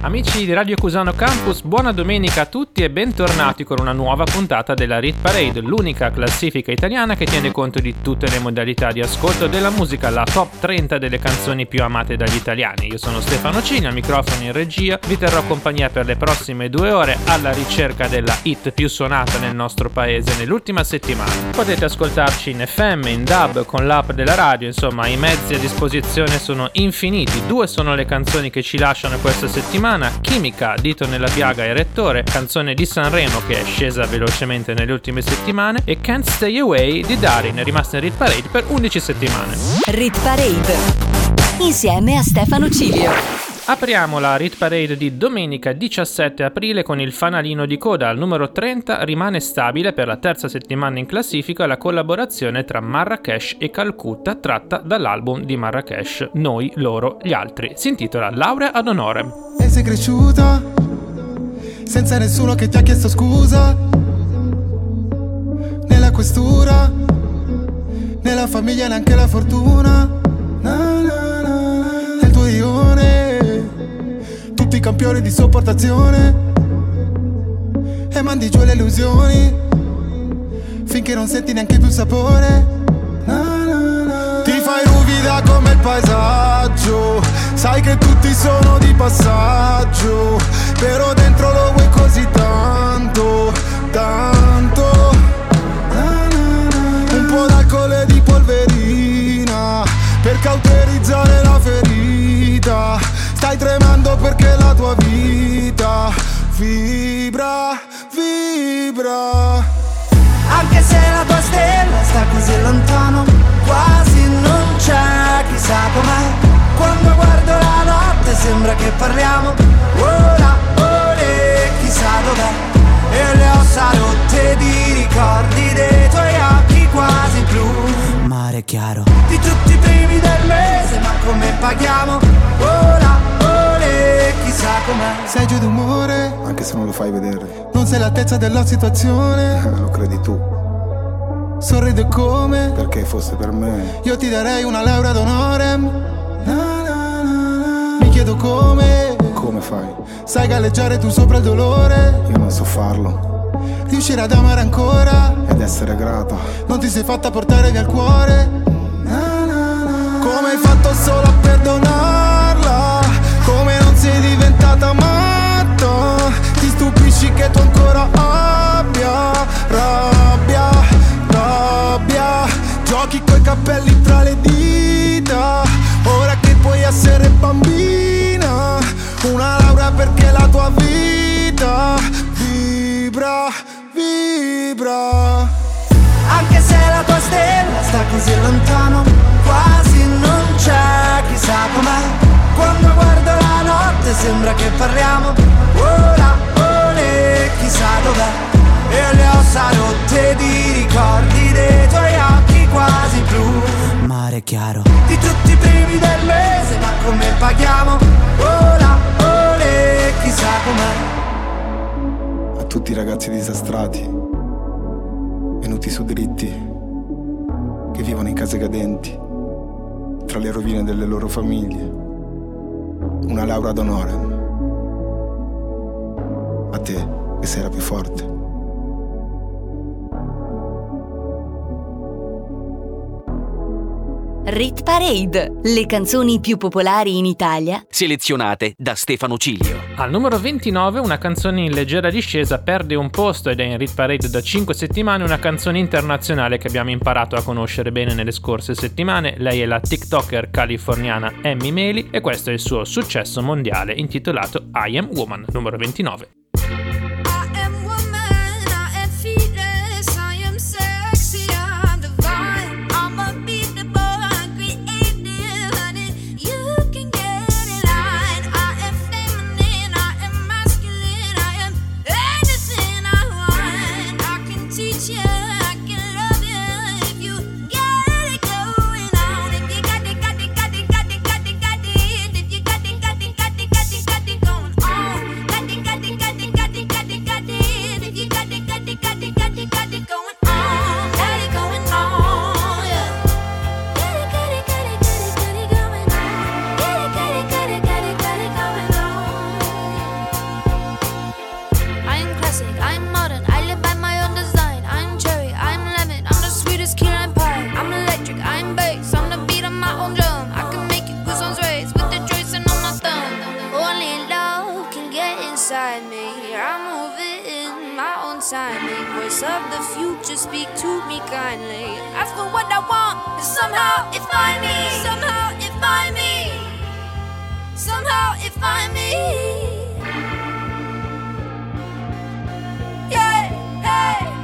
Amici di Radio Cusano Campus, buona domenica a tutti e bentornati con una nuova puntata della Rit Parade, l'unica classifica italiana che tiene conto di tutte le modalità di ascolto della musica, la top 30 delle canzoni più amate dagli italiani. Io sono Stefano Cini, al microfono in regia, vi terrò compagnia per le prossime due ore alla ricerca della hit più suonata nel nostro paese nell'ultima settimana. Potete ascoltarci in FM, in DAB, con l'app della radio, insomma i mezzi a disposizione sono infiniti. Due sono le canzoni che ci lasciano questa settimana settimana Chimica, Dito nella piaga e Rettore, canzone di Sanremo che è scesa velocemente nelle ultime settimane, e Can't Stay Away di Darin, rimasta in Rit Parade per 11 settimane. Rit Parade, insieme a Stefano Cilio. Apriamo la Rit Parade di domenica 17 aprile con il fanalino di coda al numero 30 rimane stabile per la terza settimana in classifica la collaborazione tra Marrakesh e Calcutta tratta dall'album di Marrakesh Noi, loro, gli altri. Si intitola Laurea ad onore. E sei cresciuta senza nessuno che ti ha chiesto scusa nella questura nella famiglia neanche la fortuna na, na, na, tutti campioni di sopportazione e mandi giù le illusioni finché non senti neanche più il sapore. Na, na, na. Ti fai ruvida come il paesaggio, sai che tutti sono di passaggio, però dentro lo vuoi così tanto, tanto. Un po' d'alcol e di polverina per cauterizzare la ferita Stai tremando perché la tua vita vibra, vibra. Anche se la tua stella sta così lontano, quasi non c'è, chissà com'è. Quando guardo la notte sembra che parliamo, ora, ore, chissà dov'è. E le ossa rotte di ricordi dei tuoi occhi quasi blu. Mare chiaro. Di tutti i primi del mese, ma come paghiamo? Ora, chissà com'è. Sei giù d'umore. Anche se non lo fai vedere. Non sei all'altezza della situazione. Eh, Lo credi tu. Sorrido come Perché fosse per me. Io ti darei una laurea d'onore. Mi chiedo come Come fai? Sai galleggiare tu sopra il dolore? Io non so farlo. Riuscire ad amare ancora? Ed essere grata Non ti sei fatta portare via il cuore? Come hai fatto solo a sei diventata matta Ti stupisci che tu ancora abbia Rabbia, rabbia. Giochi coi capelli tra le dita Ora che puoi essere bambina. Una laurea perché la tua vita Vibra, vibra. Anche se la tua stella sta così lontano Quasi non c'è, chissà com'è quando guardo la notte sembra che parliamo. Ora, ore, chissà dov'è. E le ossa rotte di ricordi dei tuoi occhi quasi blu. Mare chiaro. Di tutti i primi del mese ma come paghiamo? Ora, ore, chissà com'è. A tutti i ragazzi disastrati Venuti su dritti Che vivono in case cadenti Tra le rovine delle loro famiglie una laurea d'onore. A te, che sei la più forte. Rit Parade, le canzoni più popolari in Italia, selezionate da Stefano Cilio. Al numero 29 una canzone in leggera discesa perde un posto ed è in Rit Parade da 5 settimane una canzone internazionale che abbiamo imparato a conoscere bene nelle scorse settimane. Lei è la TikToker californiana Emmy Meli e questo è il suo successo mondiale intitolato I Am Woman, numero 29. Speak to me kindly. Ask for what I want, and somehow it find me. Somehow it find me. Somehow it find me. Yeah, hey.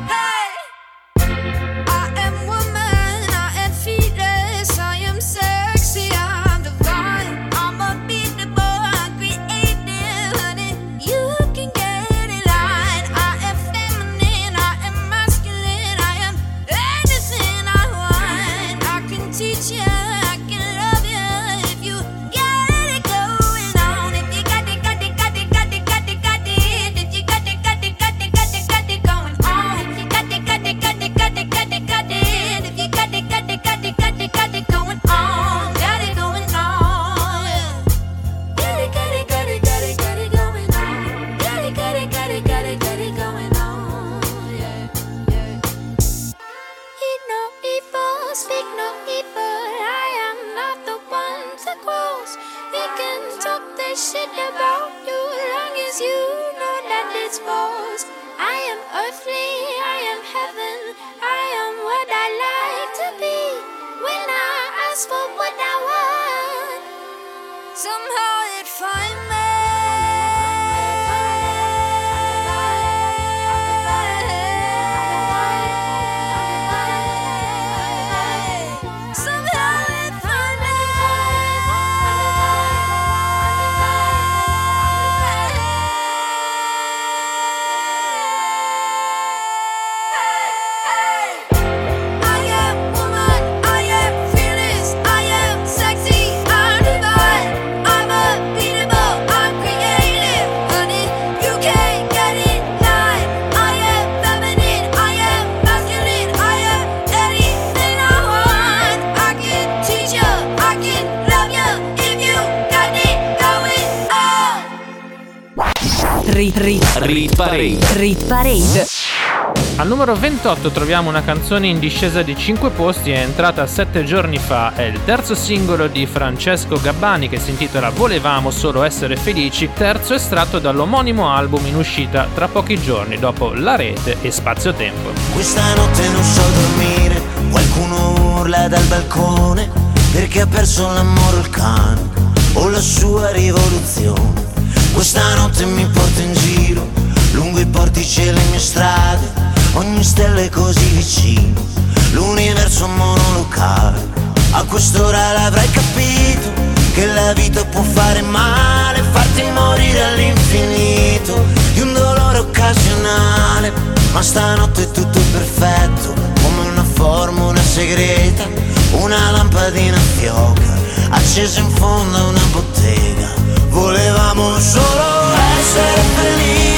28 troviamo una canzone in discesa di 5 posti, è entrata 7 giorni fa, è il terzo singolo di Francesco Gabbani che si intitola Volevamo solo essere felici, terzo estratto dall'omonimo album in uscita tra pochi giorni dopo La Rete e Spazio Tempo. Questa notte non so dormire, qualcuno urla dal balcone perché ha perso l'amore il cane o la sua rivoluzione. Questa notte mi porto in giro, lungo i portici e le mie strade, ogni stella è così vicino, l'universo monolocale. A quest'ora l'avrai capito, che la vita può fare male, farti morire all'infinito, di un dolore occasionale. Ma stanotte è tutto perfetto, come una formula segreta, una lampadina fioca, accesa in fondo a una bottega Volevamo solo essere felici,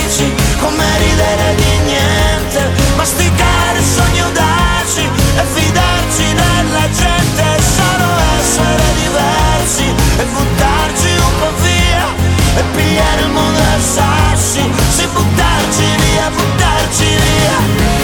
come ridere di niente, masticare sogni audaci e fidarci della gente, solo essere diversi e buttarci un po' via e pigliare il mondo a sassi, se buttarci via, buttarci via.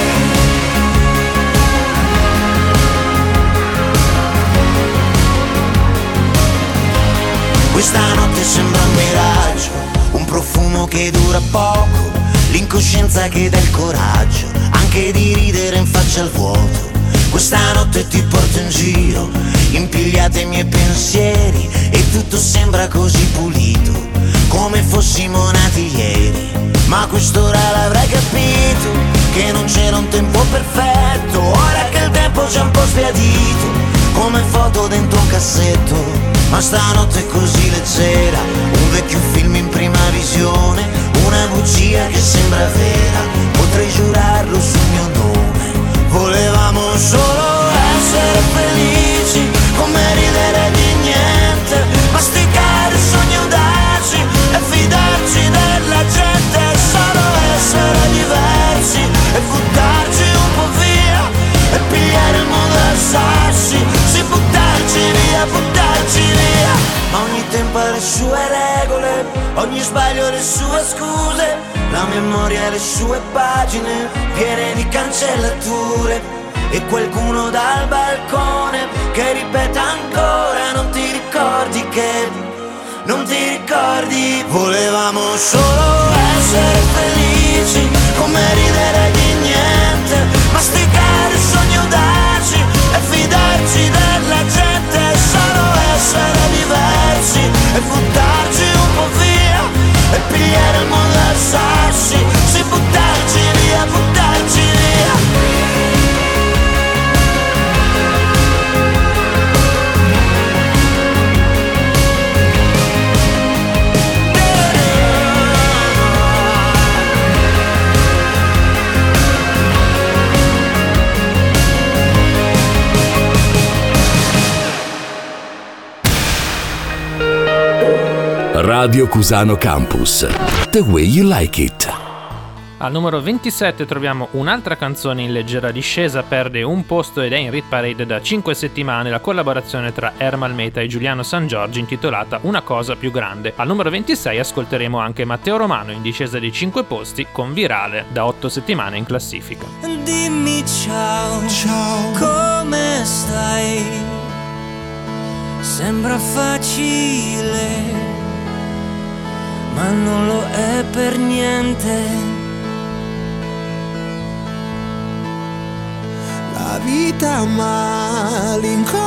Questa notte sembra un miraggio, un profumo che dura poco, l'incoscienza che dà il coraggio, anche di ridere in faccia al vuoto. Questa notte ti porto in giro, impigliate i miei pensieri e tutto sembra così pulito, come fossimo nati ieri. Ma quest'ora l'avrai capito, che non c'era un tempo perfetto, ora che il tempo c'è un po' sbiadito, come foto dentro un cassetto ma stanotte è così leggera, un vecchio film in prima visione, bugia che sembra vera, Ogni sbaglio le sue scuse, la memoria le sue pagine, piene di cancellature. E qualcuno dal balcone che ripeta ancora, non ti ricordi che, non ti ricordi, volevamo solo essere felici, come ridere di niente, masticare il sogno d'arci e fidarci della gente, solo essere diversi e buttare viermo da sassi Radio Cusano Campus. The way you like it. Al numero 27 troviamo un'altra canzone in leggera discesa, perde un posto ed è in Rit Parade da 5 settimane la collaborazione tra Ermal Meta e Giuliano San Giorgi intitolata Una cosa più grande. Al numero 26 ascolteremo anche Matteo Romano in discesa di 5 posti con Virale da 8 settimane in classifica. Dimmi ciao, ciao, come stai? Sembra facile, ma non lo è per niente. La vita malinconica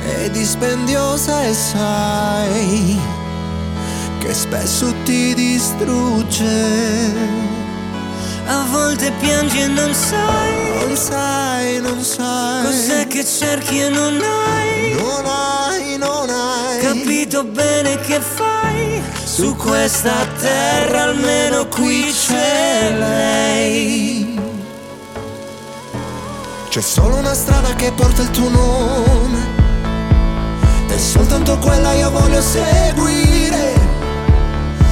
è dispendiosa e sai che spesso ti distrugge. A volte piangi e non sai, Non sai, non sai cos'è che cerchi e non hai. Non hai, non hai Capito bene che fai su questa terra, almeno qui c'è lei. C'è solo una strada che porta il tuo nome. E soltanto quella io voglio seguire.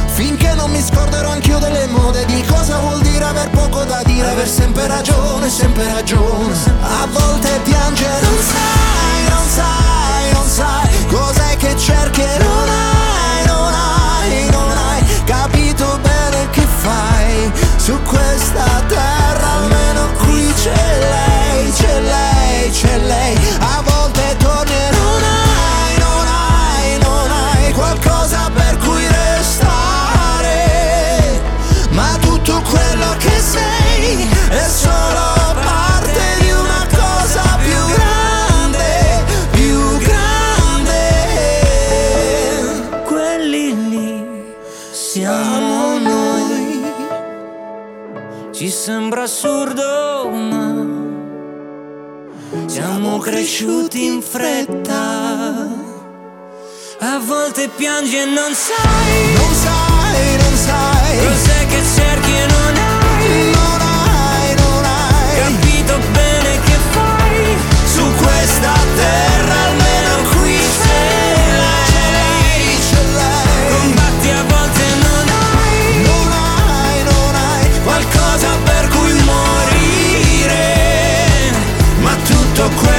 Finché non mi scorderò anch'io delle mode Di cosa vuol dire aver poco da dire Aver sempre ragione, sempre ragione. A volte piangere Non sai, non sai, non sai Cos'è che cerchi e non hai, non hai, non hai Capito bene che fai Su questa terra almeno qui c'è lei, c'è lei, c'è lei cresciuti in fretta. A volte piangi e non sai, Non sai, non sai cos'è che cerchi e non hai. Non hai, non hai Capito bene che fai su questa terra, almeno qui c'è lei. C'è lei Combatti a volte non hai. Non hai, non hai qualcosa per cui morire, ma tutto quello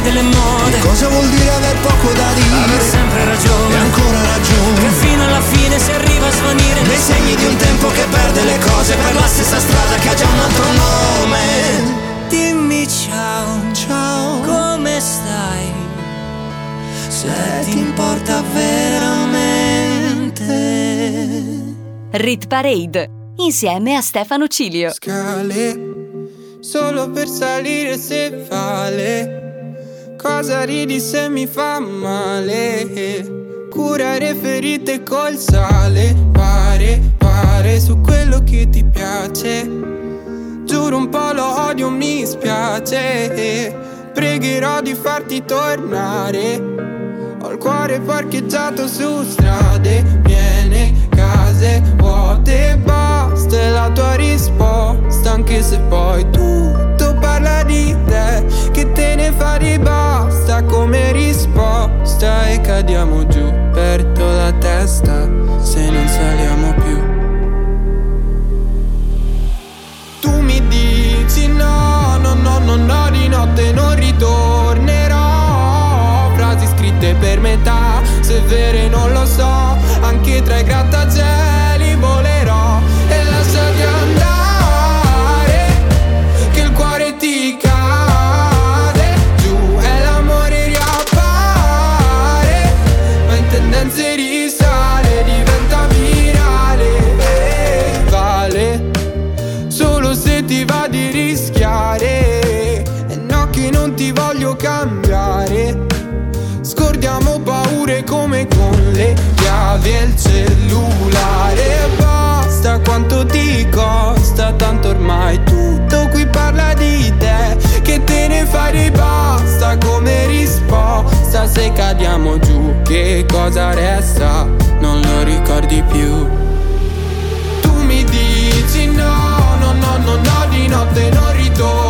delle mode. Cosa vuol dire aver poco da Aver dire sempre E ragione. Ancora Che ragione fino alla fine si arriva a svanire. Nei segni di un tempo che perde le cose Per la stessa strada che ha già un altro nome. Dimmi ciao, Ciao. Come stai? Se ti importa veramente. Rit Parade insieme a Stefano Cilio. scale solo per salire se vale cosa ridi se mi fa male? Curare ferite col sale. Pare pare su quello che ti piace. Giuro un po' lo odio mi spiace. Pregherò di farti tornare. Ho il cuore parcheggiato su strade. Piene, case vuote, basta. La tua risposta Anche se poi tutto parla di te Che te ne fa di basta come risposta. E cadiamo giù, perdo la testa se non saliamo più. Tu mi dici no, no, no, no, no, di notte non ritornerò. Frasi scritte per metà, se vere non lo so Anche tra i grattacieli scordiamo paure come con le chiavi e il cellulare. Basta quanto ti costa, tanto ormai tutto qui parla di te. Che te ne fai basta come risposta. Se cadiamo giù, che cosa resta? Non lo ricordi più. Tu mi dici no, no, no, no, no, di notte non ritorno.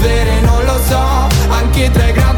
se è non lo so. Anche tra i grandi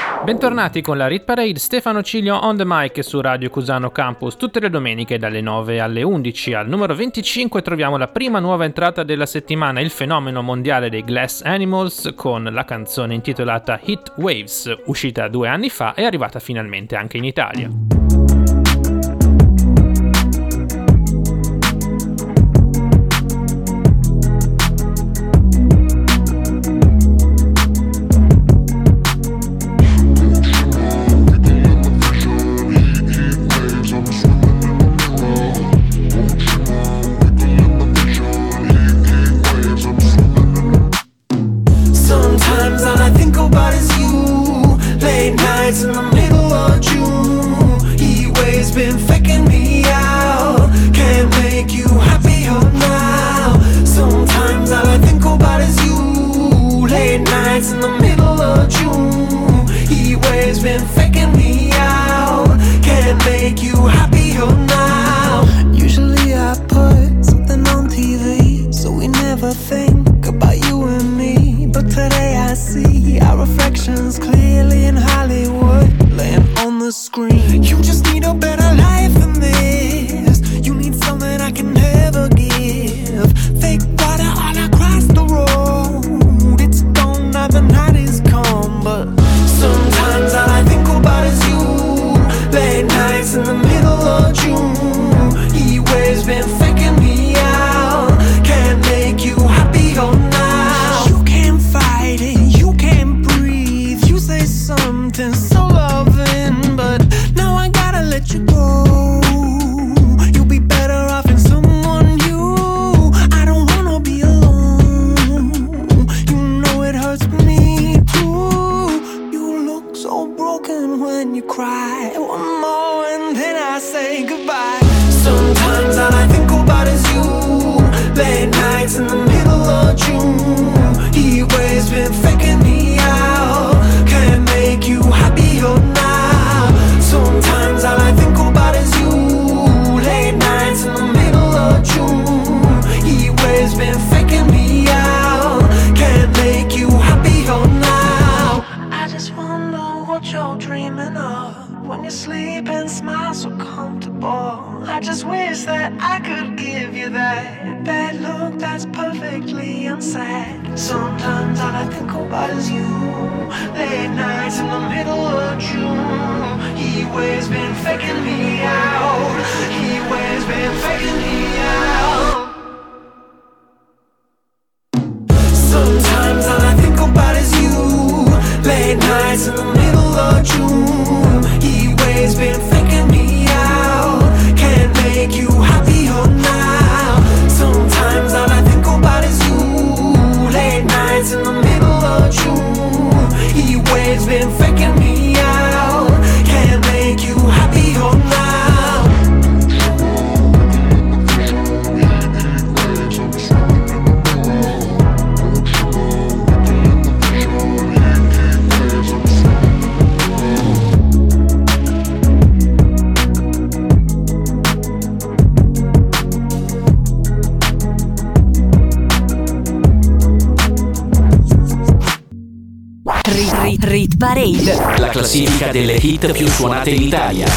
Bentornati con la Rit Parade, Stefano Ciglio on the mic su Radio Cusano Campus tutte le domeniche dalle 9 alle 11. Al numero 25 troviamo la prima nuova entrata della settimana, il fenomeno mondiale dei Glass Animals con la canzone intitolata Hit Waves, uscita due anni fa e arrivata finalmente anche in Italia.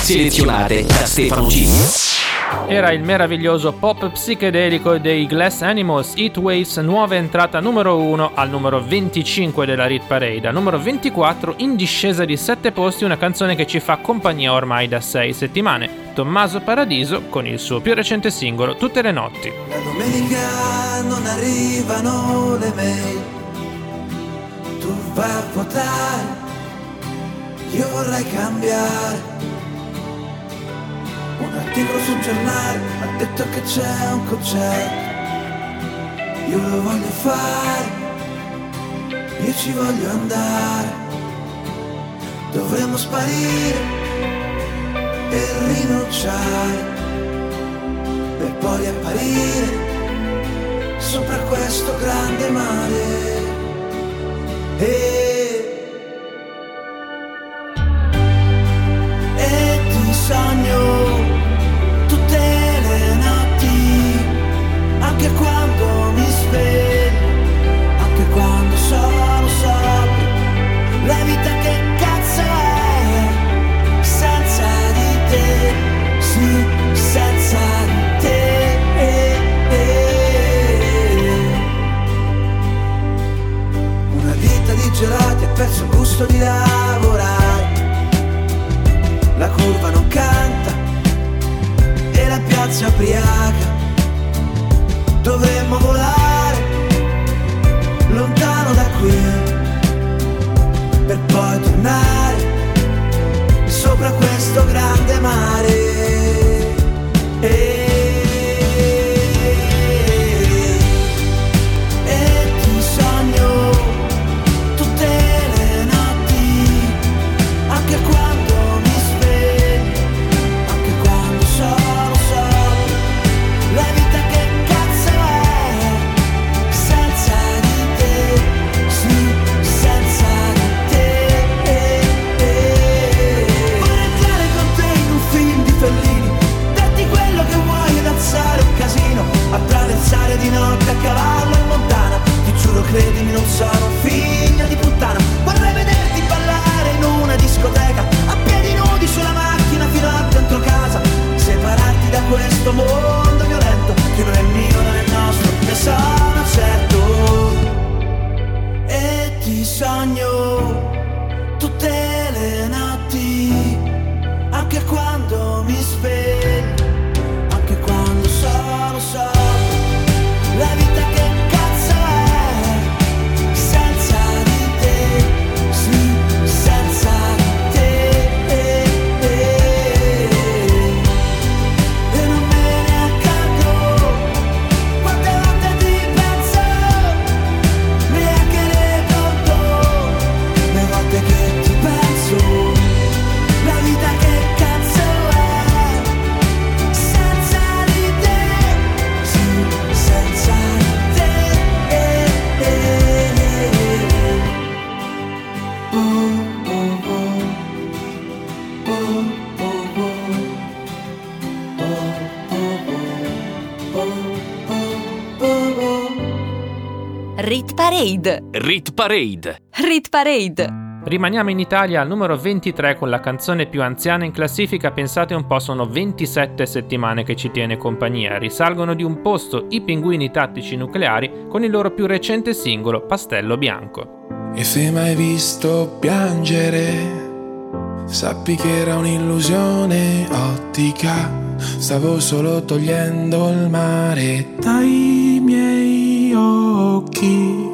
Selezionate da Stefano G. Era il meraviglioso pop psichedelico dei Glass Animals Heat Waves, nuova entrata numero 1 al numero 25 della Rit Parade. Al numero 24, in discesa di 7 posti, una canzone che ci fa compagnia ormai da 6 settimane. Tommaso Paradiso con il suo più recente singolo Tutte le notti. La domenica non arrivano le mail, tu vai a votare, io vorrei cambiare. Articolo sul giornale ha detto che c'è un concerto, io lo voglio fare, io ci voglio andare, dovremmo sparire e rinunciare per poi apparire sopra questo grande mare. E, gusto di lavorare. La curva non canta e la piazza ubriaca. Dovremmo volare lontano da qui per poi tornare sopra questo grande mare. Credimi, non sono figlio di puttana. Vorrei vederti ballare in una discoteca, a piedi nudi sulla macchina fino a dentro casa, separarti da questo mondo Parade. Rit Parade. Rit Parade. Rimaniamo in Italia al numero 23 con la canzone più anziana in classifica, pensate un po' sono 27 settimane che ci tiene compagnia, risalgono di un posto i pinguini tattici nucleari con il loro più recente singolo Pastello Bianco. E se mai visto piangere, sappi che era un'illusione ottica. Stavo solo togliendo il mare dai miei occhi.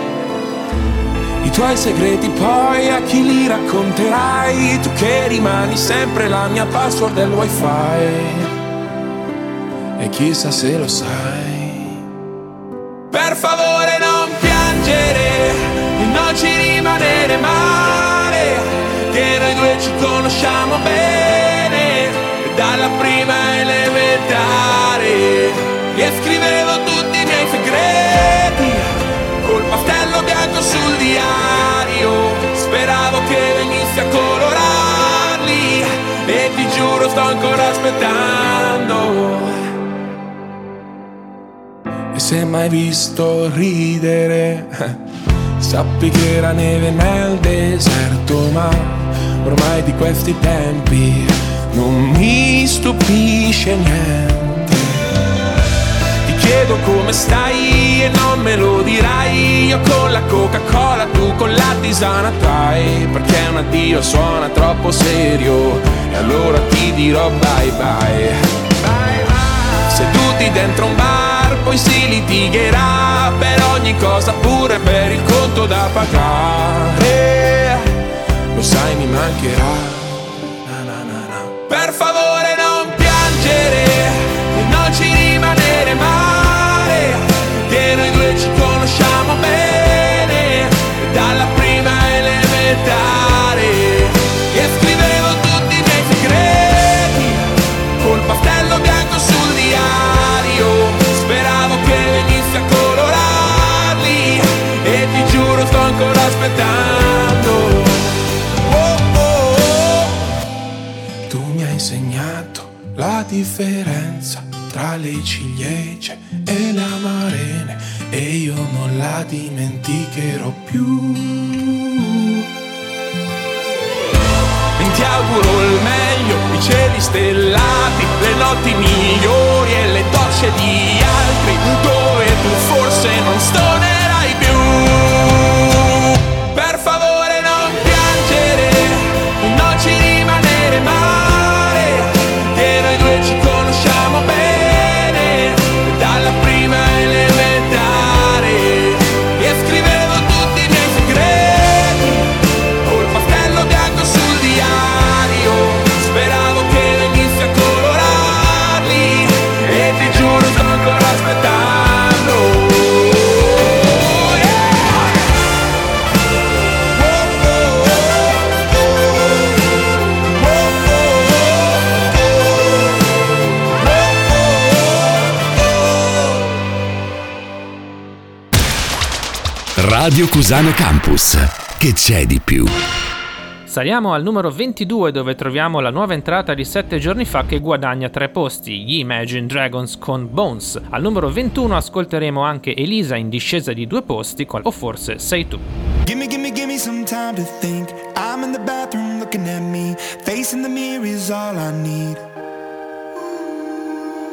tuoi segreti poi a chi li racconterai? Tu che rimani sempre la mia password del wifi. E chissà se lo sai. Per favore non piangere E non ci rimanere male Che noi due ci conosciamo bene Dalla prima elementare E scriviamo giuro sto ancora aspettando. E se mai visto ridere, sappi che era neve nel deserto, ma ormai di questi tempi non mi stupisce niente. Chiedo come stai e non me lo dirai. Io con la Coca-Cola, tu con la tisana trai Perché un addio suona troppo serio E allora ti dirò bye bye, bye, bye. Seduti dentro un bar poi si litigherà Per ogni cosa pure per il conto da pagare. Lo sai mi mancherà. Na, na, na, Per favore non piangere non ci rimanere male, che noi due ci conosciamo bene, dalla prima elementare, la differenza tra le ciliegie e le amarene e io non la dimenticherò più. Ti auguro il meglio, i cieli stellati, le notti migliori e le docce di altri, dove tu forse non più. Radio Cusano Campus. Che c'è di più? Saliamo al numero 22 dove troviamo la nuova entrata di 7 giorni fa che guadagna 3 posti, gli Imagine Dragons con Bones. Al numero 21 ascolteremo anche Elisa in discesa di 2 posti con O forse sei tu. Gimme, gimme, gimme some time to think. I'm in the bathroom looking at me. Facing the mirror is all I need.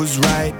Was right.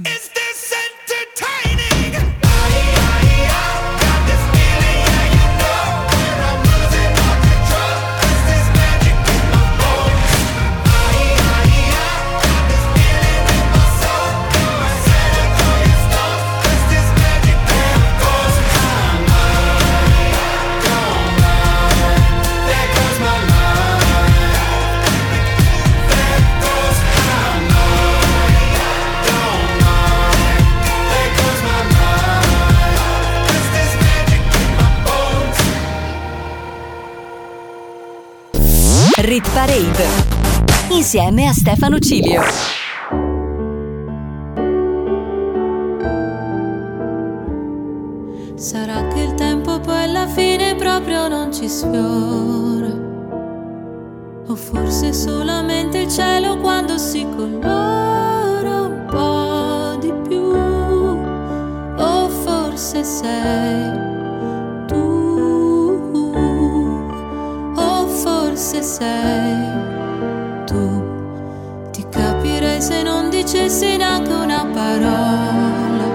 Rit Parade insieme a Stefano Cilio. Sarà che il tempo poi alla fine proprio non ci sfiora. O forse solamente il cielo quando si colora un po' di più. O forse sei forse sei tu. Ti capirei se non dicessi neanche una parola.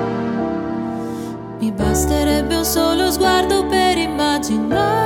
Mi basterebbe un solo sguardo per immaginare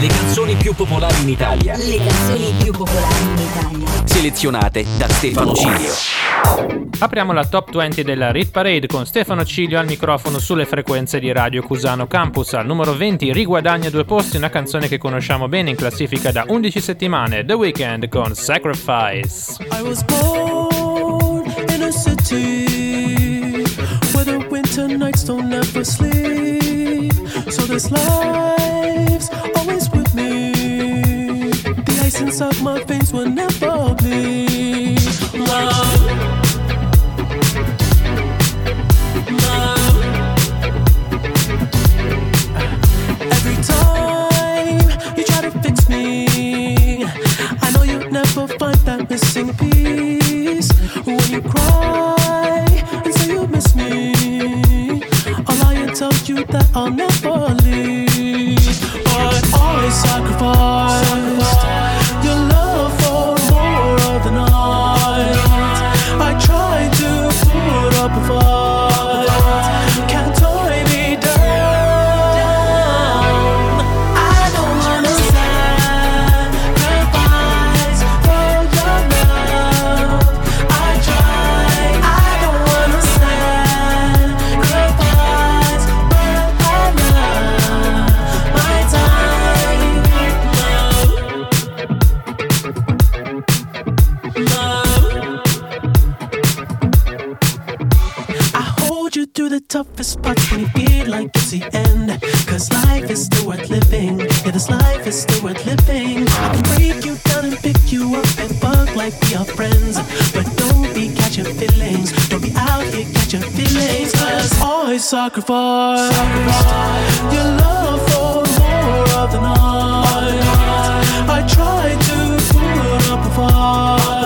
le canzoni più popolari in Italia, Le canzoni più popolari in Italia. selezionate da Stefano Cilio. Apriamo la top 20 della Rit Parade con Stefano Ciglio al microfono sulle frequenze di Radio Cusano Campus. Al numero 20 riguadagna due posti una canzone che conosciamo bene in classifica da 11 settimane, The Weeknd con Sacrifice. I was born in a city where the winter nights don't ever sleep. So this life's. The ice inside my veins will never bleed. Love. Love. Every time you try to fix me, I know you'll never find that missing piece. When you cry and say you miss me, I'll lie and tell you that I'll never leave. but always sacrificed are friends. But don't be catching feelings. Don't be out here catching feelings. Cause always sacrifice your love for more of the night. I try to put up a fight.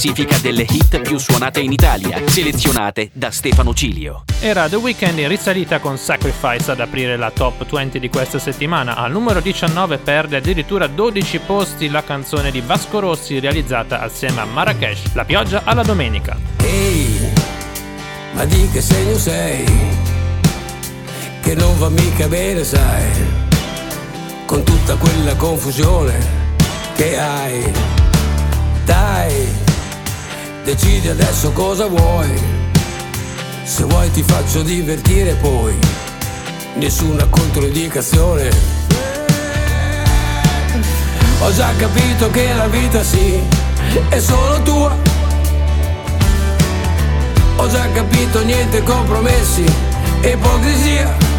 Classifica delle hit più suonate in Italia, selezionate da Stefano Cilio. Era The Weeknd in risalita con Sacrifice ad aprire la top 20 di questa settimana. Al numero 19 perde addirittura 12 posti la canzone di Vasco Rossi realizzata assieme a Marrakesh, La pioggia alla domenica. Ehi, ma di che segno sei? Che non va mica bene, sai, con tutta quella confusione che hai. Dai, decidi adesso cosa vuoi. Se vuoi ti faccio divertire poi, nessuna controindicazione. Ho già capito che la vita sì, è solo tua. Ho già capito niente compromessi ipocrisia.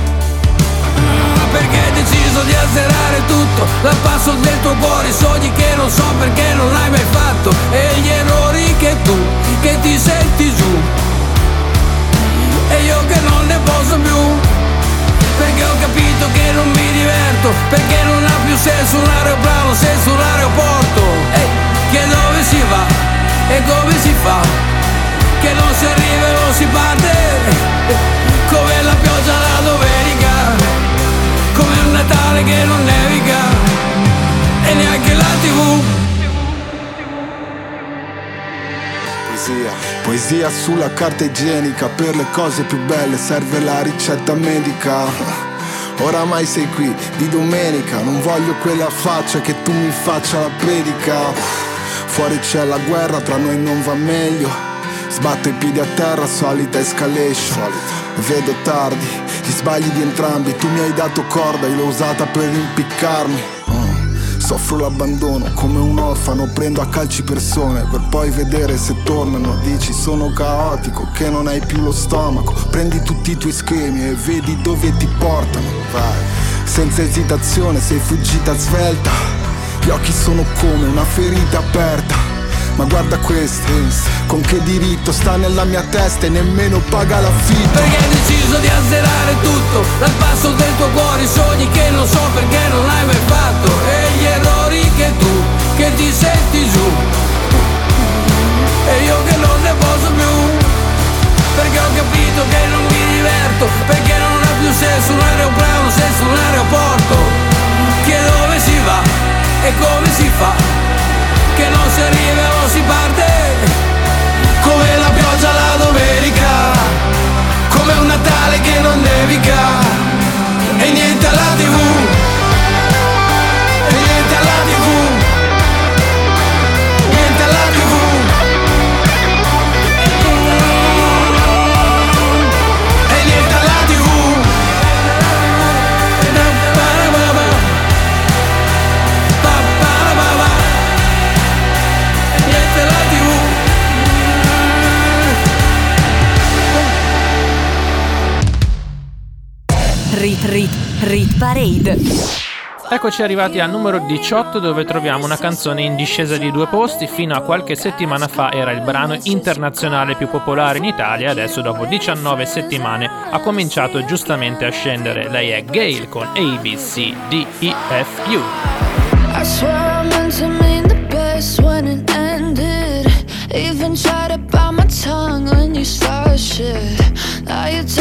Perché hai deciso di azzerare tutto. Dal passo del tuo cuore i sogni che non so perché non hai mai fatto. E gli errori che tu, che ti senti giù. E io che non ne posso più. Perché ho capito che non mi diverto. Perché non ha più senso un aeroplano senza un aeroporto. Ehi, che dove si va? E come si fa? Che non si arriva e non si parte Natale che non nevica e neanche la tv Poesia. Poesia sulla carta igienica, per le cose più belle serve la ricetta medica. Oramai sei qui di domenica, non voglio quella faccia che tu mi faccia la predica. Fuori c'è la guerra, tra noi non va meglio. Sbatto i piedi a terra, solita escalation. Vedo tardi, gli sbagli di entrambi. Tu mi hai dato corda, io l'ho usata per impiccarmi. Mm. Soffro l'abbandono come un orfano, prendo a calci persone per poi vedere se tornano. Dici sono caotico, che non hai più lo stomaco. Prendi tutti i tuoi schemi e vedi dove ti portano. Vai, senza esitazione sei fuggita svelta. Gli occhi sono come una ferita aperta. Ma guarda questo, con che diritto sta nella mia testa e nemmeno paga l'affitto. Perché hai deciso di azzerare tutto Dal passo del tuo cuore i sogni che non so perché non hai mai fatto. E gli errori che tu, che ti senti giù. E io che non ne posso più. Perché ho capito che non mi diverto senso un aeroplano senza un aeroporto Rit Parade. Eccoci arrivati al numero 18 dove troviamo una canzone in discesa di due posti. Fino a qualche settimana fa era il brano internazionale più popolare in Italia, adesso dopo 19 settimane ha cominciato giustamente a scendere. Lei è Gail con A, B, C, D, E, F, U. I swear I meant to mean the best when it ended. Even tried to bite my tongue when you started shit. Now you're texting all my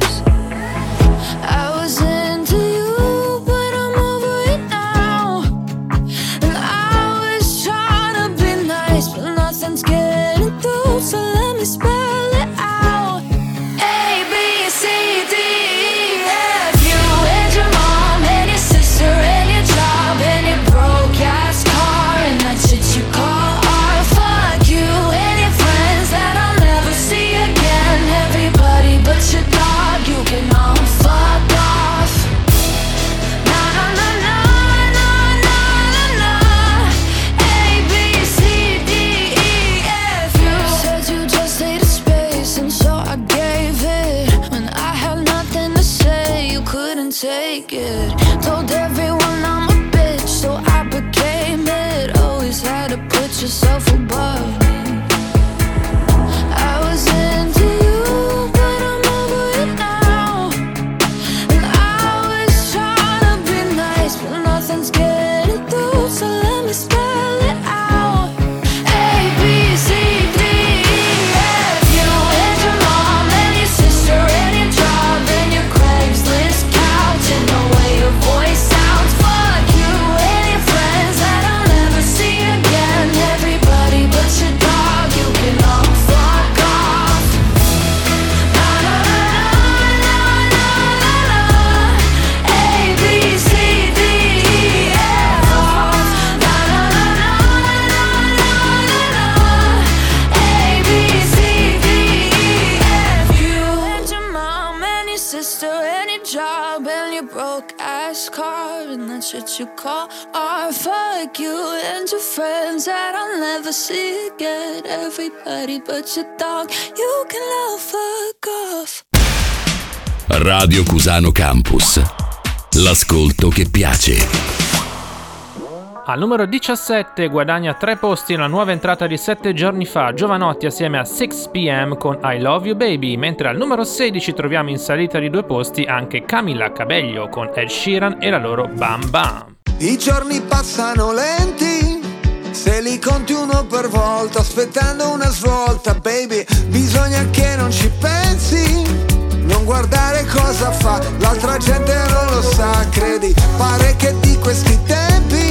And that's what you call art. Fuck you and your friends that I'll never see again. Everybody but your dog, you can all fuck off. Radio Cusano Campus. L'ascolto che piace. Al numero 17 guadagna 3 posti la nuova entrata di 7 giorni fa, Giovanotti assieme a 6pm con I Love You Baby, mentre al numero 16 troviamo in salita di due posti anche Camilla Cabello con Ed Sheeran e la loro Bam Bam. I giorni passano lenti, se li conti uno per volta, aspettando una svolta, baby, bisogna che non ci pensi, non guardare cosa fa, l'altra gente non lo sa, credi, pare che di questi tempi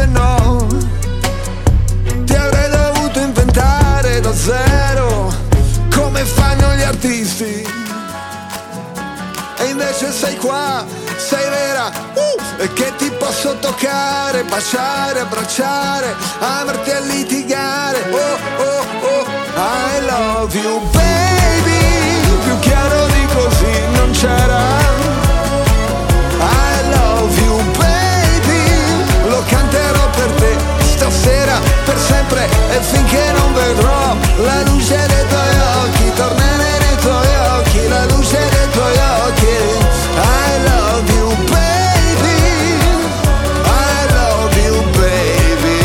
se no ti avrei dovuto inventare da zero come fanno gli artisti. E invece sei qua, sei vera, uh, e che ti posso toccare, baciare, abbracciare, amarti a litigare. Oh oh oh, I love you baby, più chiaro di così non c'era. la luce dei tuoi occhi, tornare nei tuoi occhi, la luce dei tuoi occhi. I love you baby, I love you baby,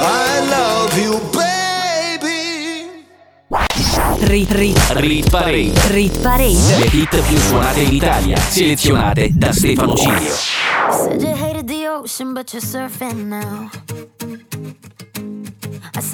I love you baby. Rit, rit, rit parade. Rit parade. Le hit più suonate in Italia, selezionate da Stefano Cilio. Said you hated the ocean, but you're surfing now.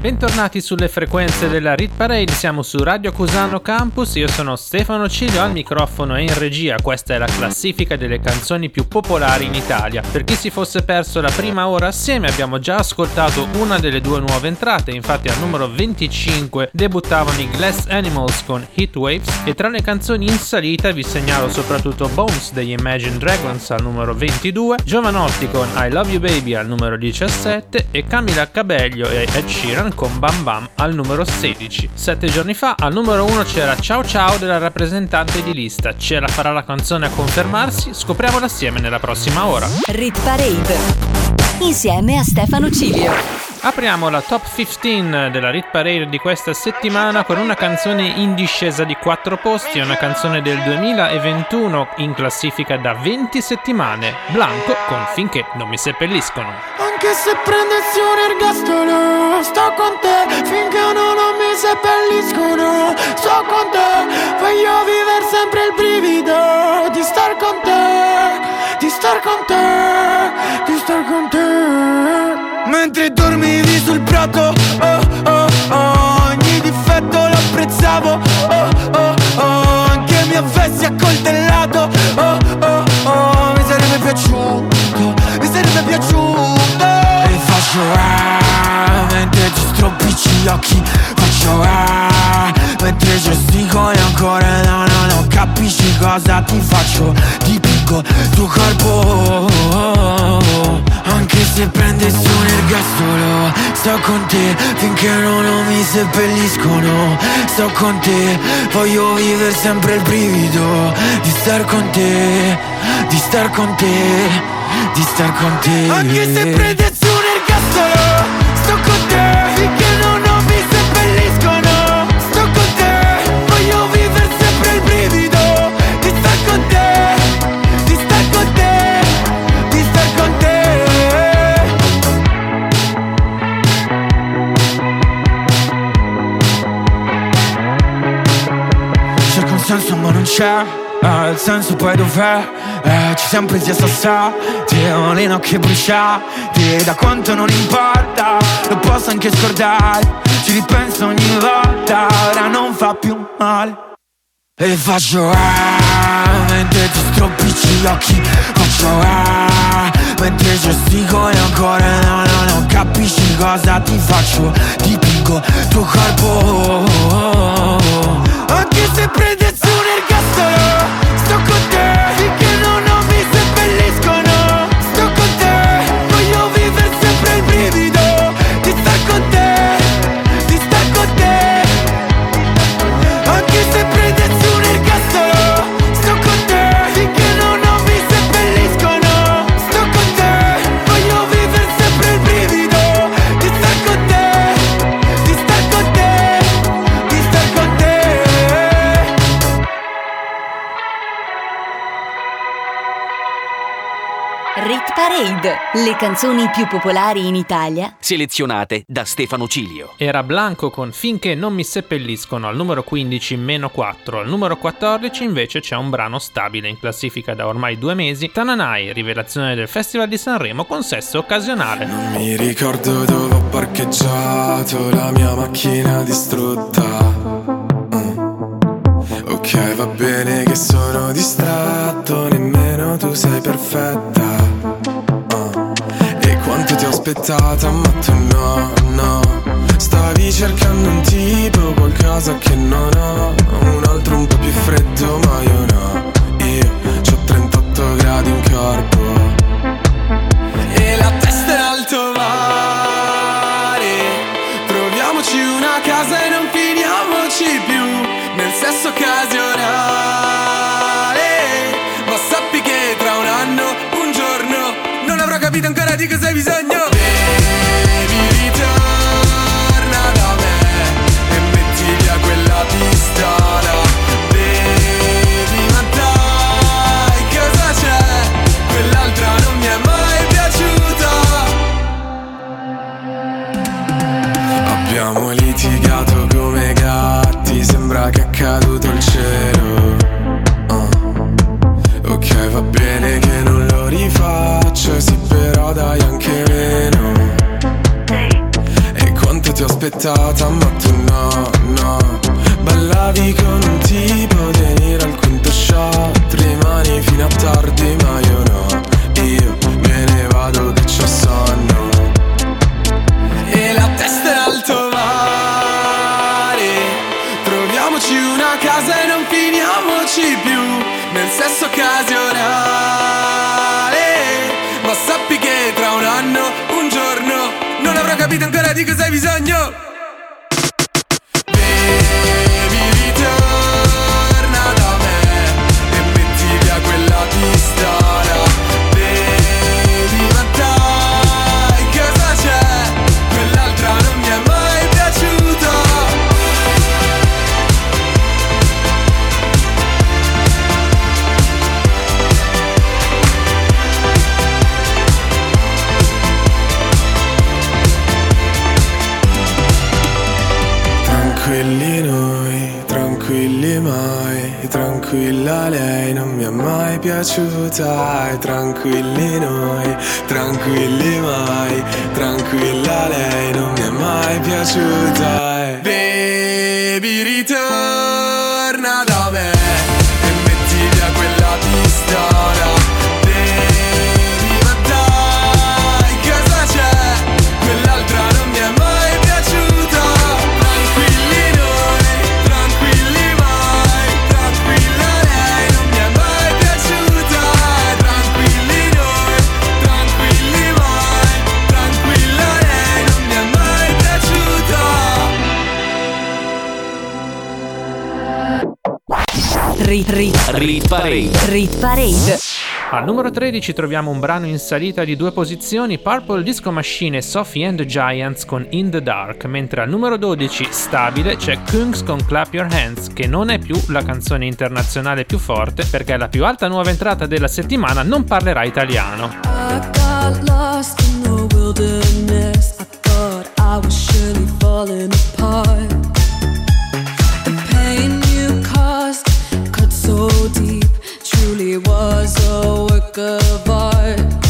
Bentornati sulle frequenze della Rit Parade, siamo su Radio Cusano Campus, io sono Stefano Ciglio al microfono e in regia, questa è la classifica delle canzoni più popolari in Italia. Per chi si fosse perso la prima ora assieme abbiamo già ascoltato una delle due nuove entrate, infatti al numero 25 debuttavano i Glass Animals con Heat Waves e tra le canzoni in salita vi segnalo soprattutto Bones degli Imagine Dragons al numero 22, Giovanotti con I Love You Baby al numero 17 e Camila Cabello e Ed Sheeran con Bam Bam al numero 16. Sette giorni fa al numero 1 c'era Ciao Ciao della rappresentante di lista. Ce la farà la canzone a confermarsi? Scopriamola assieme nella prossima ora. Rit Parade. Insieme a Stefano Cilio. Apriamo la top 15 della Rit Parade di questa settimana con una canzone in discesa di 4 posti, una canzone del 2021 in classifica da 20 settimane, Blanco con Finché non mi seppelliscono. Anche se prendessi un ergastolo Sto con te finché non, mi seppelliscono. Sto con te Voglio vivere sempre il brivido Di star con te Di star con te Di star con te. Mentre dormivi sul prato Oh oh oh Ogni difetto lo apprezzavo. Oh oh oh Anche mi avessi accoltellato faccio ah Mentre ti stropicci gli occhi Faccio ah Mentre gesticoli ancora no no no Capisci cosa ti faccio Ti picco. Tuo corpo Anche se prendessi un ergastolo Sto con te finché non, non mi seppelliscono. Sto con te Voglio vivere sempre il brivido. Di star con te Di star con te Di star con te. Anche se prendessi c'è eh, Il senso poi dov'è? Eh, ci siamo presi a sassati le nocche bruciate Da quanto non importa Lo posso anche scordare. Ci ripenso ogni volta Ora non fa più male. E faccio ah, mentre ti stropicci gli occhi. Faccio ah, mentre gesticoli ancora No, no, no, capisci cosa ti faccio? Ti pingo tuo corpo. Anche se prendessi un Parade. Le canzoni più popolari in Italia. Selezionate da Stefano Cilio. Era Blanco con Finché non mi seppelliscono al numero 15 meno 4. Al numero 14 invece c'è un brano stabile in classifica da ormai due mesi. Tananai, rivelazione del Festival di Sanremo con sesso occasionale. Mi ricordo dove ho parcheggiato la mia macchina distrutta. Mm. Ok, va bene che sono distratto, nemmeno tu sei perfetta. Quanto ti ho aspettata, ma tu no, no. Stavi cercando un tipo, qualcosa che non ho. Un altro un po' più freddo, ma io no. Io ho 38 gradi in corpo. E la testa in alto mare capito ancora di cosa hai bisogno aspettata ma tu no, no. Ballavi con un tipo venire al quinto shot. Rimani fino a tardi ma io no. Io me ne vado che c'ho sonno. E la testa in alto mare. Troviamoci una casa e non finiamoci più. Nel sesso occasionale Capito ancora di cosa hai bisogno piaciuta. E tranquilli noi, tranquilli mai, tranquilla lei non mi è mai piaciuta. Parade. rit parade. Al numero 13 troviamo un brano in salita di due posizioni, Purple Disco Machine e Sophie and the Giants con In the Dark, mentre al numero 12, stabile, c'è Kungs con Clap Your Hands, che non è più la canzone internazionale più forte, perché la più alta nuova entrata della settimana non parlerà italiano. I got lost in the wilderness. I thought I was surely falling apart. The pain you caused cut so deep, truly was a work of art.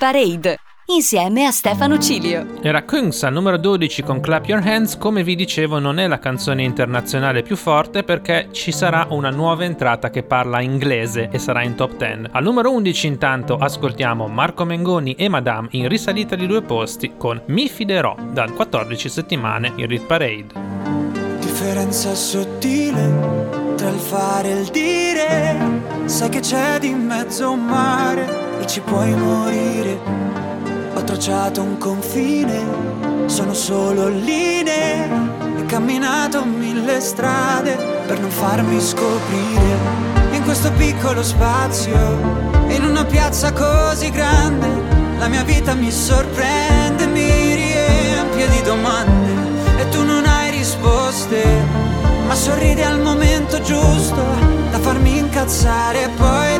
Parade insieme a Stefano Cilio. Era Kungs al numero 12 con Clap Your Hands, come vi dicevo non è la canzone internazionale più forte perché ci sarà una nuova entrata che parla inglese e sarà in top 10. Al numero 11 intanto ascoltiamo Marco Mengoni e Madame in risalita di due posti con Mi fiderò da 14 settimane in Read Parade. Differenza sottile tra il fare e il dire, sai che c'è di mezzo un mare e ci puoi morire. Ho tracciato un confine, sono solo linee. E camminato mille strade per non farmi scoprire. In questo piccolo spazio, in una piazza così grande, la mia vita mi sorprende, mi riempie di domande e tu non hai risposte. Ma sorridi al momento giusto da farmi incazzare e poi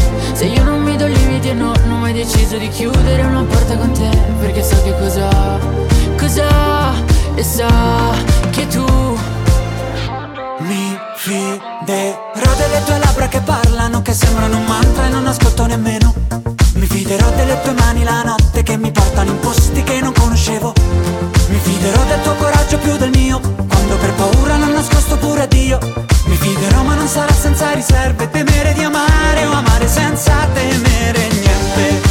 Se io non mi do limiti e no Non ho mai deciso di chiudere una porta con te Perché so che cosa Cosa E so che tu Mi fiderò delle tue labbra che parlano, che sembrano un mantra e non ascolto nemmeno. Mi fiderò delle tue mani la notte che mi portano in posti che non conoscevo. Mi fiderò del tuo coraggio più del mio, quando per paura l'ho nascosto pure a Dio. Mi fiderò ma non sarà senza riserve, temere di amare o amare senza temere niente.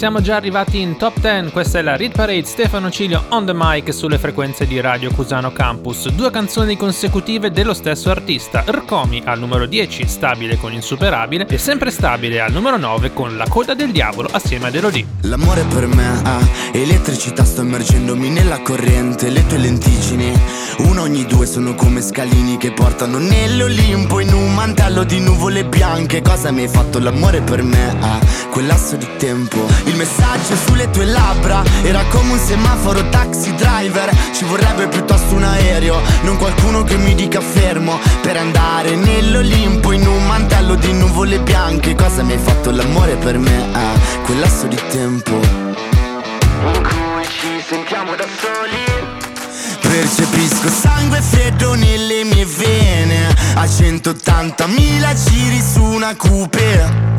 Siamo già arrivati in top 10, questa è la Read Parade Stefano Cilio on the mic sulle frequenze di Radio Cusano Campus. Due canzoni consecutive dello stesso artista, Rcomi al numero 10 stabile con Insuperabile e sempre stabile al numero 9 con La coda del diavolo assieme ad Elodie. L'amore per me ha elettricità, sto immergendomi nella corrente, le tue lentiggini, uno ogni due sono come scalini che portano nell'Olimpo in un mantello di nuvole bianche. Cosa mi hai fatto l'amore per me ha quel lasso di tempo, il messaggio sulle tue labbra. Era come un semaforo taxi driver, ci vorrebbe piuttosto un aereo, non qualcuno che mi dica fermo. Per andare nell'Olimpo in un mantello di nuvole bianche. Cosa mi hai fatto l'amore per me? Ha quel lasso di tempo. In cui ci sentiamo da soli. Percepisco sangue freddo nelle mie vene. A 180.000 giri su una coupe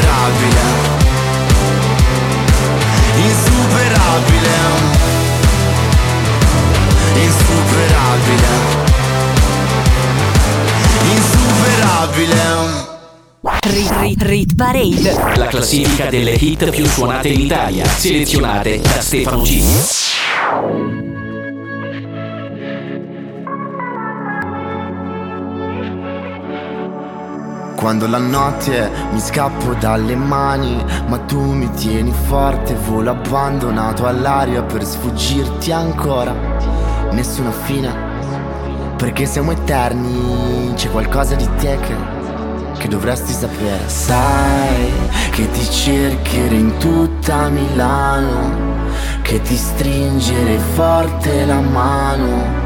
insuperabile, insuperabile, insuperabile, insuperabile. Rit, rit, rit Parade, la classifica delle hit più suonate in Italia, selezionate da Stefano G. Quando la notte mi scappo dalle mani, ma tu mi tieni forte, volo abbandonato all'aria per sfuggirti ancora. Nessuna fine, perché siamo eterni, c'è qualcosa di te che, che dovresti sapere. Sai che ti cercherei in tutta Milano, che ti stringere forte la mano.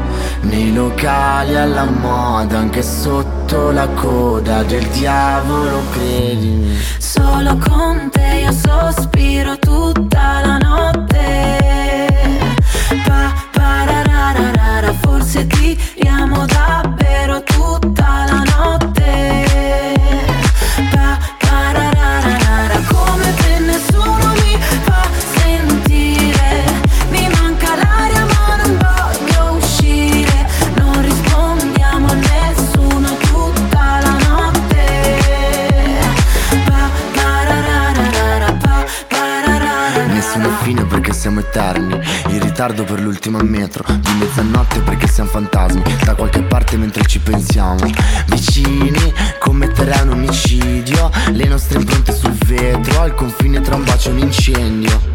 Nei locali alla moda, anche sotto la coda del diavolo, credimi. Solo con te io sospiro tutta la notte. Pa, parararara, forse tiriamo davvero tutta la notte. Ritardo per l'ultima metro Di mezzanotte perché siamo fantasmi Da qualche parte mentre ci pensiamo. Vicini commetterei un omicidio Le nostre impronte sul vetro Al confine tra un bacio e un incendio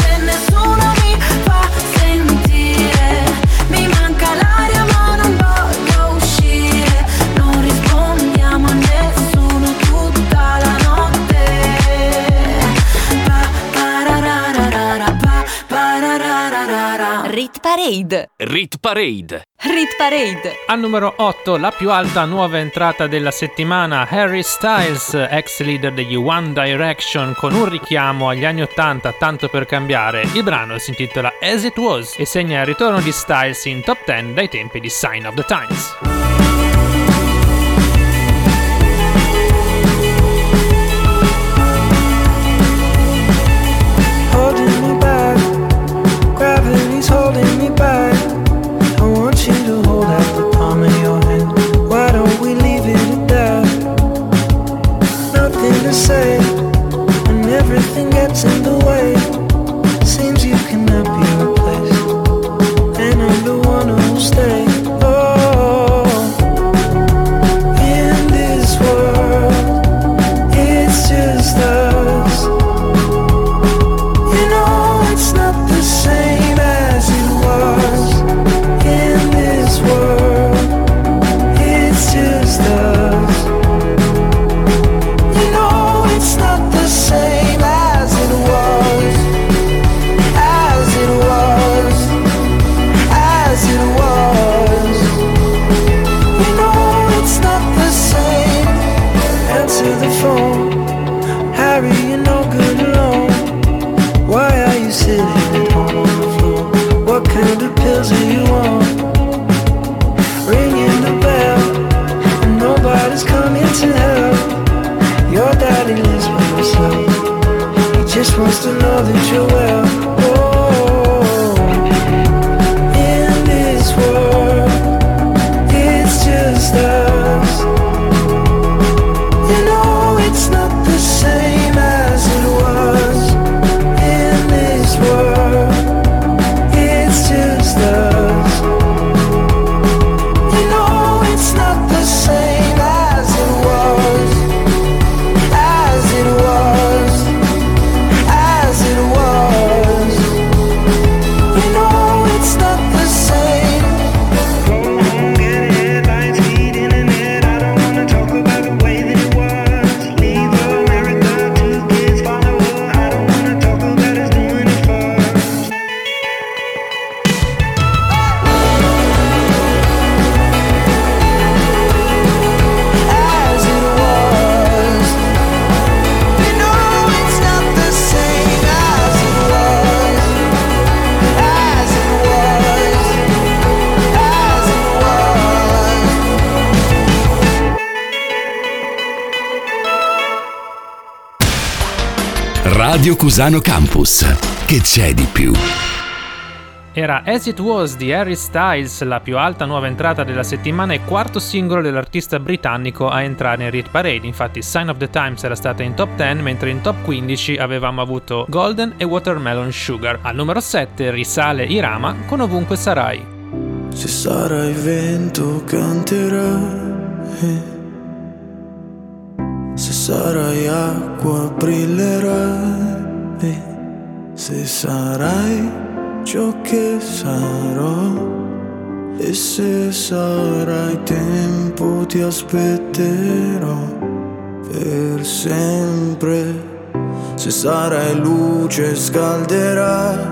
Rit Parade. Rit Parade. Al numero 8, la più alta nuova entrata della settimana, Harry Styles, ex leader degli One Direction, con un richiamo agli anni 80, tanto per cambiare. Il brano si intitola As It Was e segna il ritorno di Styles in top 10 dai tempi di Sign of the Times. Radio Cusano Campus. Che c'è di più? Era As It Was di Harry Styles, la più alta nuova entrata della settimana e quarto singolo dell'artista britannico a entrare in Rit Parade. Infatti Sign of the Times era stata in top 10, mentre in top 15 avevamo avuto Golden e Watermelon Sugar. Al numero 7 risale Irama con Ovunque Sarai. Se sarai vento canterai, se sarai acqua brillerai, ti aspetterò per sempre, se sarai luce scalderai,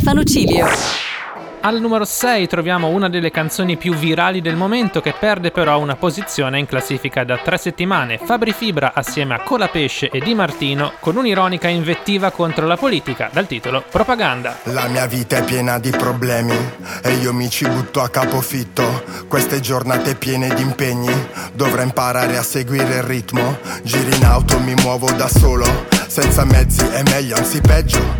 Stefano Cilio. Al numero 6 troviamo una delle canzoni più virali del momento che perde però una posizione in classifica da tre settimane. Fabri Fibra assieme a Colapesce e Di Martino con un'ironica invettiva contro la politica dal titolo Propaganda. La mia vita è piena di problemi e io mi ci butto a capofitto. Queste giornate piene di impegni, dovrò imparare a seguire il ritmo. Giri in auto, mi muovo da solo, senza mezzi è meglio, anzi peggio.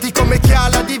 come chi ha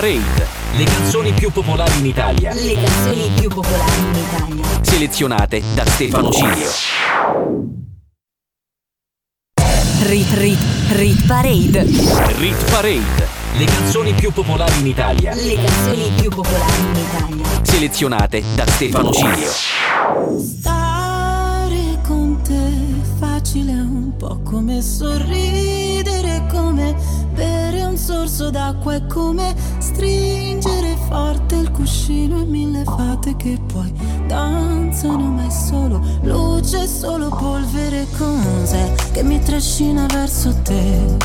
Parade. Le canzoni più popolari in Italia. Le canzoni più popolari in Italia. Selezionate da Stefano Cilio. Rit Rit Rit Parade. Rit Parade. Le canzoni più popolari in Italia. Le canzoni più popolari in Italia. Selezionate da Stefano Cilio. Stare con te facile è un po' come sorridere, come sorso d'acqua, è come stringere forte il cuscino e mille fate che poi danzano, ma è solo luce, solo polvere, cos'è che mi trascina verso te?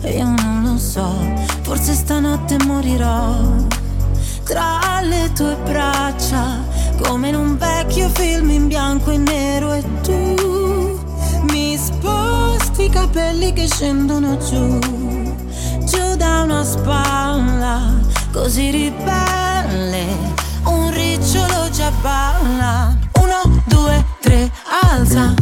E io non lo so, forse stanotte morirò tra le tue braccia, come in un vecchio film in bianco e nero e tu mi sposti i capelli che scendono giù da una spalla, così ribelle, un ricciolo già balla. Uno, due, tre, alza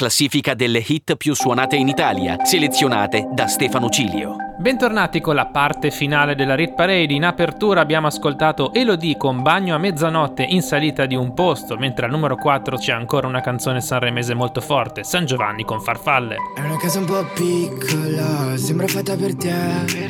classifica delle hit più suonate in Italia, selezionate da Stefano Cilio. Bentornati con la parte finale della Rit Parade. In apertura abbiamo ascoltato Elodie con Bagno a mezzanotte in salita di un posto, mentre al numero 4 c'è ancora una canzone sanremese molto forte, San Giovanni con Farfalle. È una casa un po' piccola, sembra fatta per te.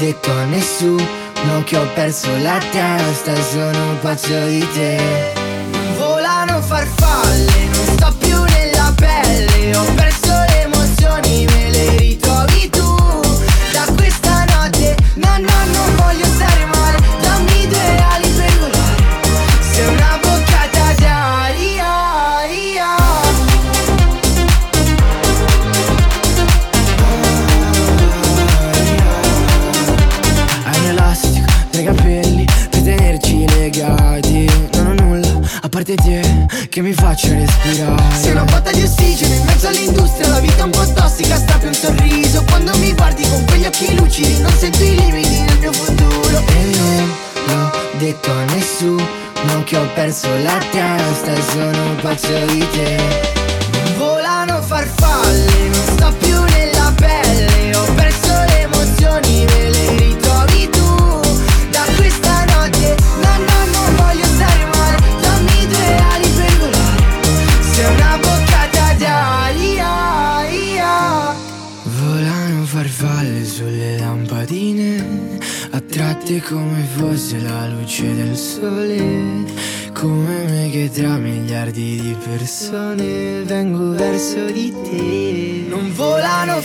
detto a nessuno che ho perso la testa, sono pazzo di te.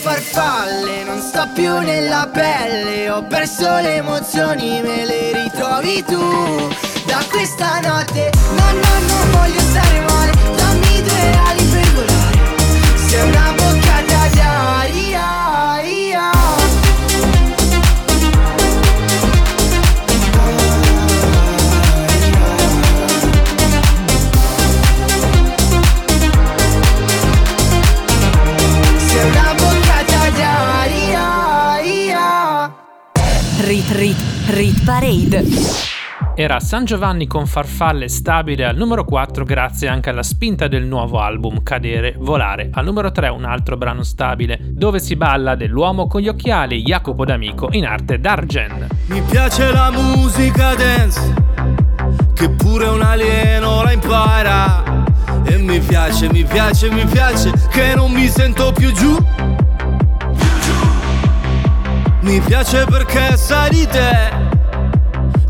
Farfalle, non sto più nella pelle Ho perso le emozioni, me le ritrovi tu. Da questa notte, no no non voglio stare male Dammi due ali Parade. Era San Giovanni con farfalle stabile al numero 4 grazie anche alla spinta del nuovo album Cadere, Volare. Al numero 3 un altro brano stabile dove si balla dell'uomo con gli occhiali Jacopo D'Amico in arte Dargen. Mi piace la musica dance, che pure un alieno la impara. E mi piace, mi piace, mi piace, che non mi sento più giù. Mi piace perché sai di te,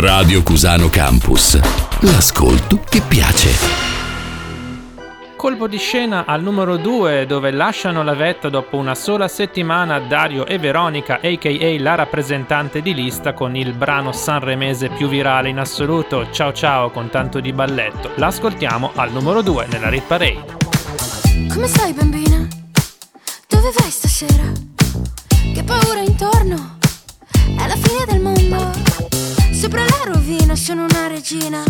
Radio Cusano Campus. L'ascolto che piace. Colpo di scena al numero 2 dove lasciano la vetta dopo una sola settimana Dario e Veronica, a.k.a. la rappresentante di lista con il brano sanremese più virale in assoluto, Ciao Ciao con tanto di balletto. L'ascoltiamo al numero 2 nella Rit Parade. Come stai bambina? Dove vai stasera? Che paura intorno? È la fine del mondo. Sopra la rovina sono una regina.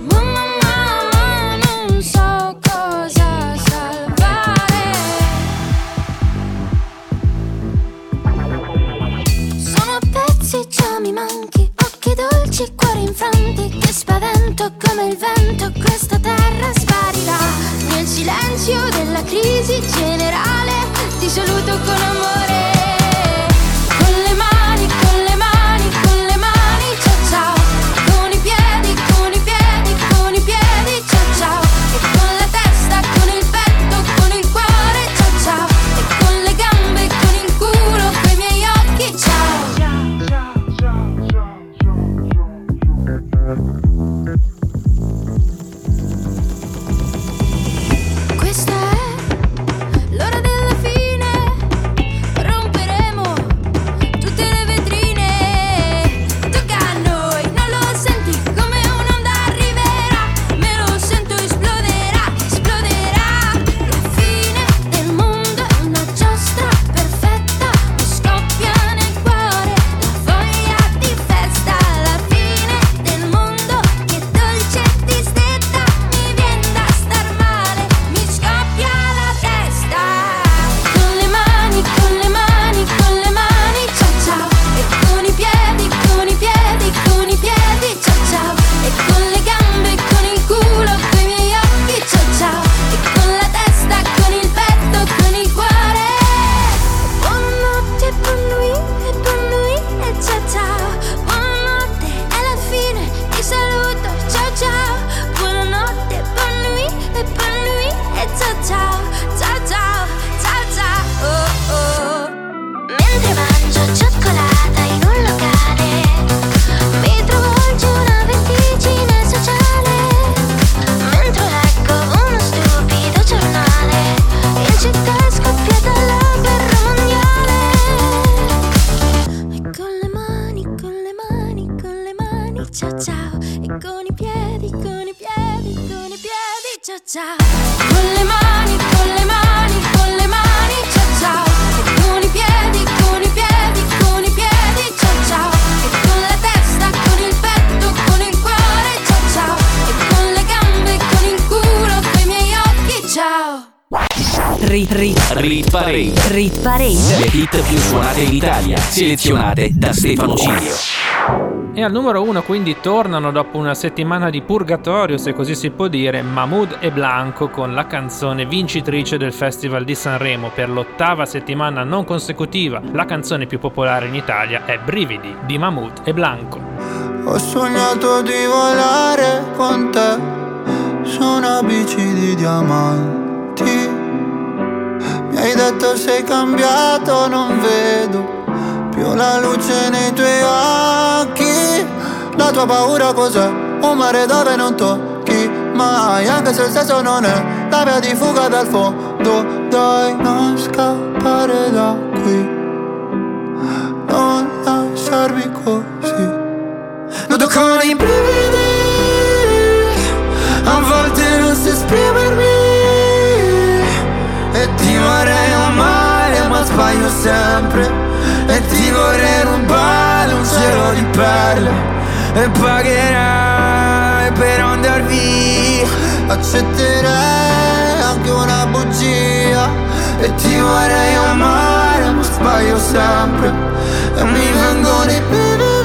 Mamma, mamma, non so cosa salvare. Sono a pezzi, già mi manchi. Occhi dolci, cuori infranti. Che spavento come il vento. Questa terra sparirà. Nel silenzio della crisi generale. Ti saluto con amore. Selezionate da Stefano Cilio. E al numero 1 quindi tornano dopo una settimana di purgatorio, se così si può dire, Mahmood e Blanco con la canzone vincitrice del Festival di Sanremo per l'ottava settimana non consecutiva. La canzone più popolare in Italia è Brividi di Mahmood e Blanco. Ho sognato di volare con te su una bici di diamanti. Mi hai detto sei cambiato, non vedo più la luce nei tuoi occhi. La tua paura cos'è? Un mare dove non tocchi mai, anche se il senso non è la via di fuga dal modo, dai, non scappare da cielo di perle. E pagherai per andar via. Accetterei anche una bugia. E ti vorrei amare, ma sbaglio sempre. E mi vengono i brividi.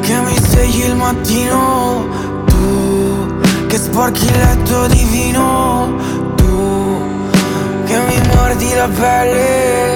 che mi svegli il mattino Tu che sporchi il mordi la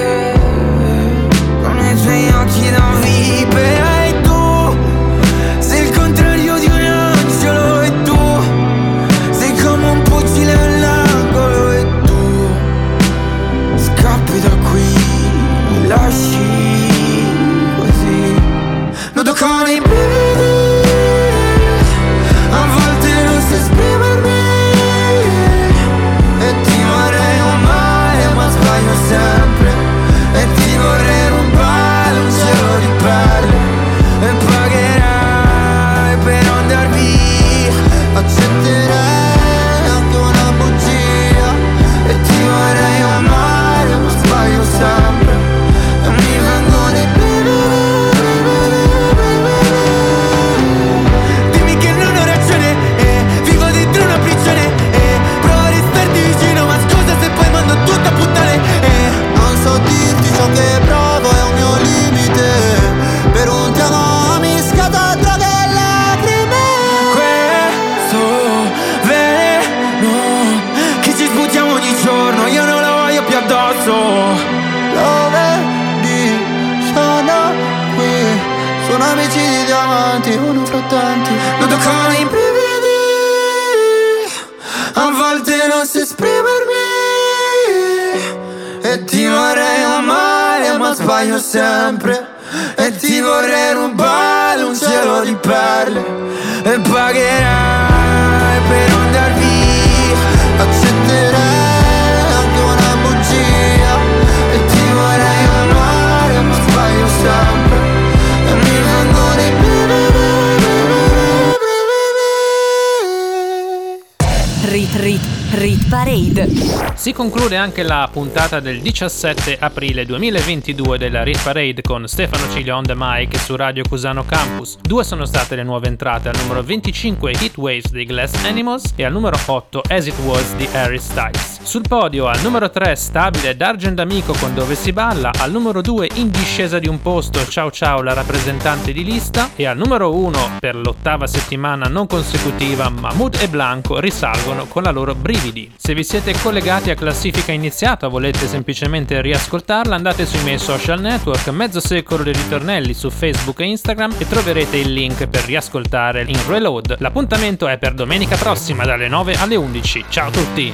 Si conclude anche la puntata del 17 aprile 2022 della Rit Parade con Stefano Ciglio on the mic su Radio Cusano Campus. Due sono state le nuove entrate, al numero 25 Heat Waves dei Glass Animals e al numero 8 As It Was di Harry Styles. Sul podio al numero 3 stabile D'Argent Amico con Dove si balla, al numero 2 in discesa di un posto Ciao Ciao la rappresentante di lista e al numero 1 per l'ottava settimana non consecutiva Mahmood e Blanco risalgono con la loro Brividi. Se vi siete collegati a classifica iniziata o volete semplicemente riascoltarla andate sui miei social network Mezzo Secolo dei Ritornelli su Facebook e Instagram e troverete il link per riascoltare in reload. L'appuntamento è per domenica prossima dalle 9 alle 11. Ciao a tutti!